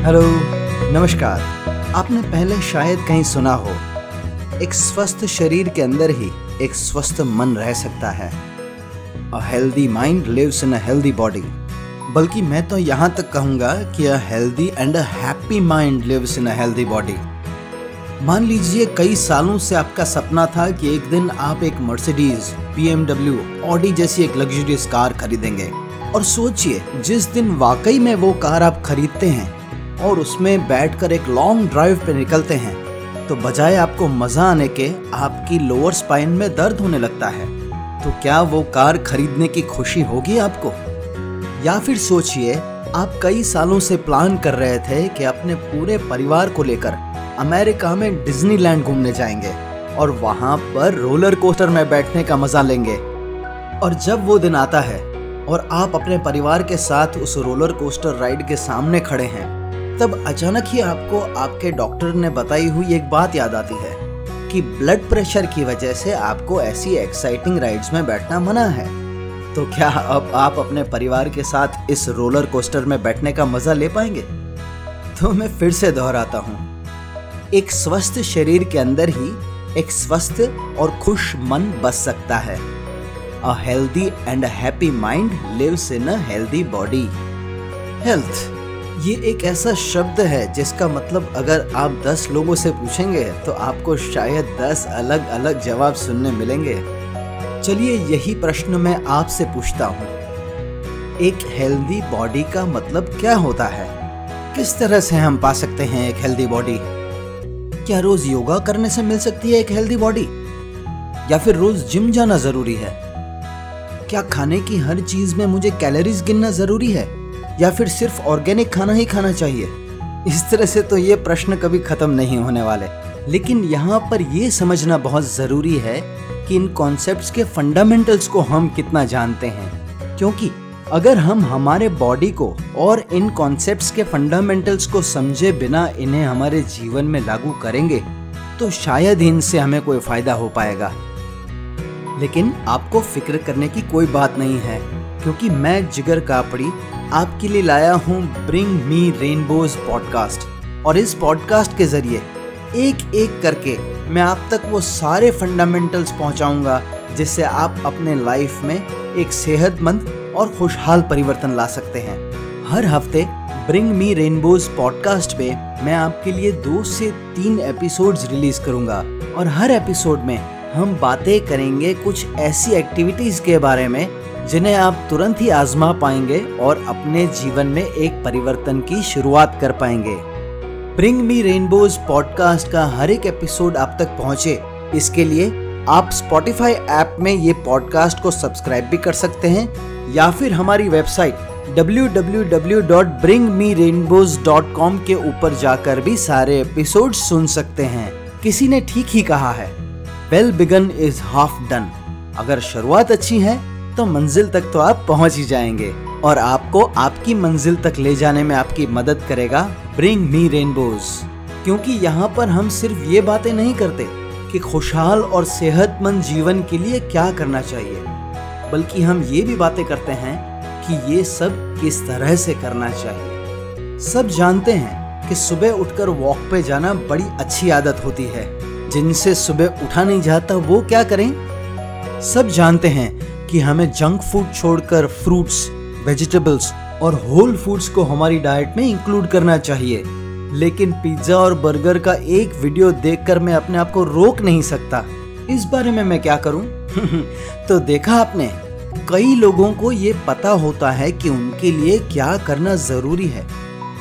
Hello, नमस्कार। आपने पहले शायद कहीं सुना हो, एक स्वस्थ शरीर के अंदर ही एक स्वस्थ मन रह सकता है। A healthy mind lives in a healthy body बल्कि मैं तो यहाँ तक कहूँगा कि a healthy and a happy mind lives in a healthy body मान लीजिए कई सालों से आपका सपना था कि एक दिन आप एक मर्सिडीज बी ऑडी जैसी एक लग्जरियस कार खरीदेंगे। और सोचिए, जिस दिन वाकई में वो कार आप खरीदते हैं और उसमें बैठकर एक लॉन्ग ड्राइव पे निकलते हैं तो बजाय आपको मज़ा आने के, आपकी लोअर स्पाइन में दर्द होने लगता है। तो क्या वो कार खरीदने की खुशी होगी आपको? या फिर सोचिए, आप कई सालों से प्लान कर रहे थे कि अपने पूरे परिवार को लेकर अमेरिका में डिज्नीलैंड घूमने जाएँगे और वहाँ पर रोलर कोस्टर में बैठने का मज़ा लेंगे। और जब वो दिन आता है और आप अपने परिवार के साथ उस रोलर कोस्टर राइड के सामने खड़े हैं तब अचानक ही आपको आपके डॉक्टर ने बताई हुई एक बात याद आती है कि ब्लड प्रेशर की वजह से आपको ऐसी एक्साइटिंग राइड्स में बैठना मना है। तो क्या अब आप अपने परिवार के साथ इस रोलर कोस्टर में बैठने का मज़ा ले पाएँगे? तो मैं फिर से दोहराता हूँ। एक स्वस्थ शरीर के अंदर ही एक स्वस्थ और खुश मन बस सकता है। A healthy and a happy mind lives in a healthy body. ये एक ऐसा शब्द है जिसका मतलब अगर आप 10 लोगों से पूछेंगे तो आपको शायद 10 अलग अलग जवाब सुनने मिलेंगे। चलिए यही प्रश्न मैं आपसे पूछता हूँ। एक हेल्दी बॉडी का मतलब क्या होता है? किस तरह से हम पा सकते हैं एक हेल्दी बॉडी क्या रोज योगा करने से मिल सकती है एक हेल्दी बॉडी या फिर रोज जिम जाना ज़रूरी है? क्या खाने की हर चीज़ में मुझे कैलोरीज गिनना ज़रूरी है? या फिर सिर्फ़ ऑर्गेनिक खाना ही खाना चाहिए? इस तरह से तो ये प्रश्न कभी खत्म नहीं होने वाले। लेकिन यहाँ पर ये समझना बहुत ज़रूरी है कि इन कॉन्सेप्ट्स के फंडामेंटल्स को हम कितना जानते हैं। क्योंकि अगर हम हमारे बॉडी को और इन कॉन्सेप्ट्स के फंडामेंटल्स को समझे बिना इन्हें हमारे जीवन में लागू करेंगे तो शायद इनसे हमें कोई फ़ायदा हो पाएगा। लेकिन आपको फ़िक्र करने की कोई बात नहीं है। क्योंकि मैं जिगर कापड़ी आपके लिए लाया हूँ ब्रिंग मी रेनबोज पॉडकास्ट और इस पॉडकास्ट के ज़रिए एक एक करके मैं आप तक वो सारे फंडामेंटल्स पहुंचाऊँगा, जिससे आप अपने लाइफ में एक सेहतमंद और खुशहाल परिवर्तन ला सकते हैं। हर हफ़्ते ब्रिंग मी रेनबोज पॉडकास्ट पे मैं आपके लिए दो से तीन एपिसोड्स रिलीज़ करूँगा। और हर एपिसोड में हम बातें करेंगे कुछ ऐसी एक्टिविटीज़ के बारे में जिन्हें आप तुरंत ही आजमा पाएँगे और अपने जीवन में एक परिवर्तन की शुरुआत कर पाएँगे। ब्रिंग मी रेनबोज पॉडकास्ट का हर एक एपिसोड आप तक पहुँचे। इसके लिए आप स्पॉटिफाई ऐप में ये पॉडकास्ट को सब्सक्राइब भी कर सकते हैं, या फिर हमारी वेबसाइट www.bringmerainbows.com के ऊपर जाकर भी सारे एपिसोड सुन सकते हैं। किसी ने ठीक ही कहा है। Well begun is half done अगर शुरुआत अच्छी है तो मंजिल तक तो आप पहुँच ही जाएँगे। और आपको आपकी मंजिल तक ले जाने में आपकी मदद करेगा ब्रिंग मी रेनबोज क्योंकि यहाँ पर हम सिर्फ़ ये बातें नहीं करते कि खुशहाल और सेहतमंद जीवन के लिए क्या करना चाहिए, बल्कि हम ये भी बातें करते हैं कि ये सब किस तरह से करना चाहिए। सब जानते हैं कि सुबह उठकर वॉक पे जाना बड़ी अच्छी आदत होती है। जिनसे सुबह उठा नहीं जाता वो क्या करें? सब जानते हैं कि हमें जंक फ़ूड छोड़कर फ्रूट्स वेजिटेबल्स और होल फूड्स को हमारी डाइट में इंक्लूड करना चाहिए। लेकिन पिज्जा और बर्गर का एक वीडियो देखकर मैं अपने आप को रोक नहीं सकता। इस बारे में मैं क्या करूँ? तो देखा आपने, कई लोगों को ये पता होता है कि उनके लिए क्या करना ज़रूरी है,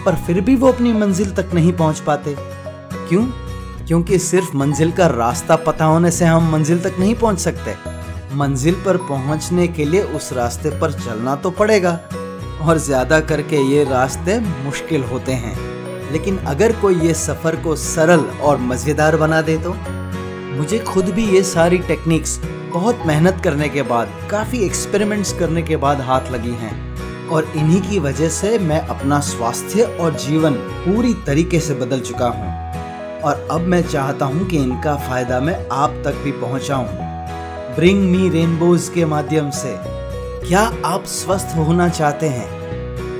पर फिर भी वो अपनी मंजिल तक नहीं पहुँच पाते। क्यों? क्योंकि सिर्फ़ मंजिल का रास्ता पता होने से हम मंजिल तक नहीं पहुँच सकते। मंजिल पर पहुँचने के लिए उस रास्ते पर चलना तो पड़ेगा, और ज़्यादा करके ये रास्ते मुश्किल होते हैं। लेकिन अगर कोई ये सफ़र को सरल और मज़ेदार बना दे तो? मुझे खुद भी ये सारी टेक्निक्स बहुत मेहनत करने के बाद, काफ़ी एक्सपेरिमेंट्स करने के बाद हाथ लगी हैं, और इन्हीं की वजह से मैं अपना स्वास्थ्य और जीवन पूरी तरीके से बदल चुका हूँ। और अब मैं चाहता हूँ कि इनका फ़ायदा मैं आप तक भी पहुंचाऊं। ब्रिंग मी रेनबोज के माध्यम से। क्या आप स्वस्थ होना चाहते हैं?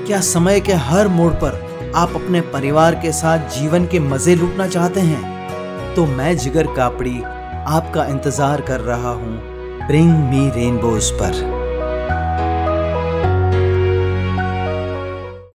क्या समय के हर मोड़ पर आप अपने परिवार के साथ जीवन के मज़े लूटना चाहते हैं? तो मैं जिगर कापड़ी आपका इंतज़ार कर रहा हूँ। ब्रिंग मी रेनबोज पर।